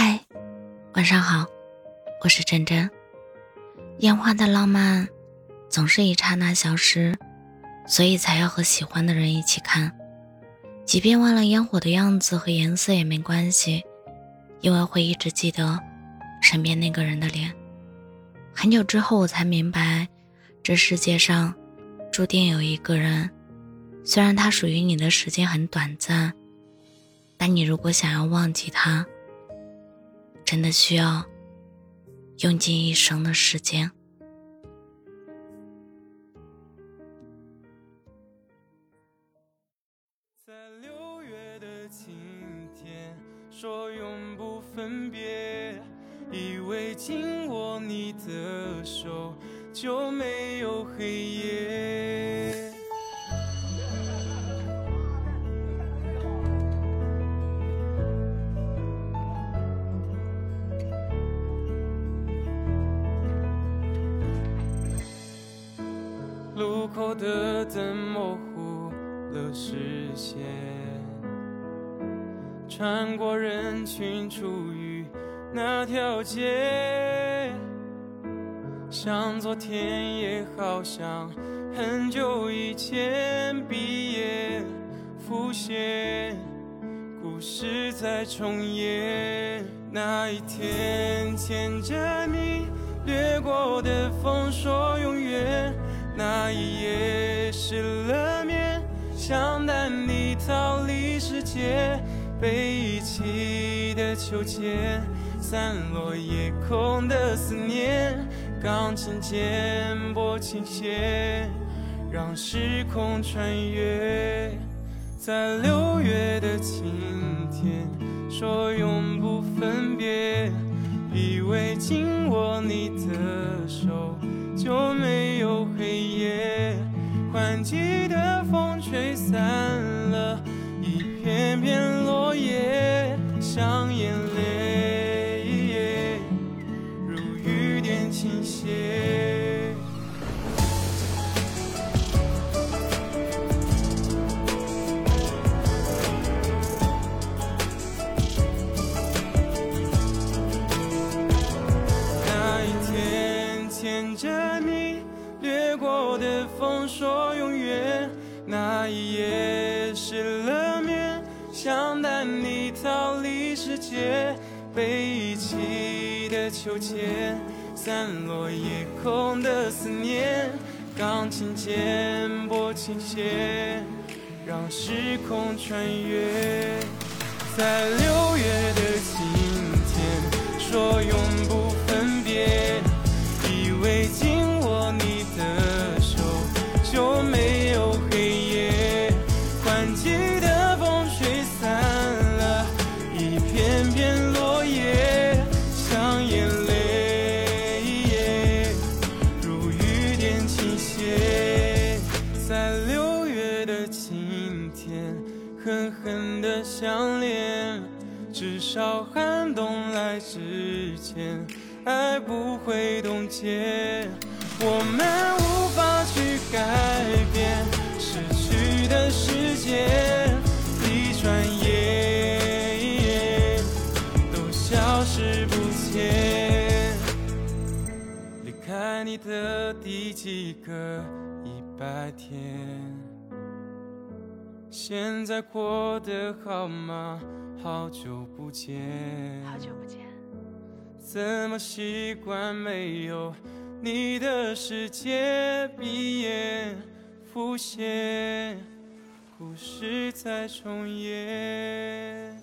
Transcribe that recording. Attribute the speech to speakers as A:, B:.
A: 嗨，晚上好，我是真真。烟花的浪漫总是一刹那消失，所以才要和喜欢的人一起看。即便忘了烟火的样子和颜色也没关系，因为会一直记得身边那个人的脸。很久之后，我才明白，这世界上注定有一个人，虽然他属于你的时间很短暂，但你如果想要忘记他。真的需要用尽一生的时间。
B: 在六月的晴天，说永不分别，以为紧握你的手就没有黑夜。路口的灯模糊了视线，穿过人群，处于那条街，像昨天，也好像很久以前，毕业浮现，故事在重演。那一天，牵着你掠过的风，说永远。一夜失了眠，想带你逃离世界，被遗弃的秋千，散落夜空的思念，钢琴键拨琴弦，让时空穿越，在六月的晴天，说永不分别，那一天牵着你掠过的。风说永远，那一夜失了眠，想带你逃离世界，被遗弃的秋千，散落夜空的思念，钢琴键拨琴弦，让时空穿越。在六月的晴天，说永不分别，以为紧握你的手就没有黑夜。换季的风吹散了一片片。在六月的晴天。狠狠的相恋，至少寒冬来之前，爱不会冻结。我们无法去改变失去的时间，一转眼都消失不见。离开你的第几个白天。现在过得好吗？好久不见。好久
C: 不见
B: 怎么习惯没有你的世界闭眼浮现？故事在重演。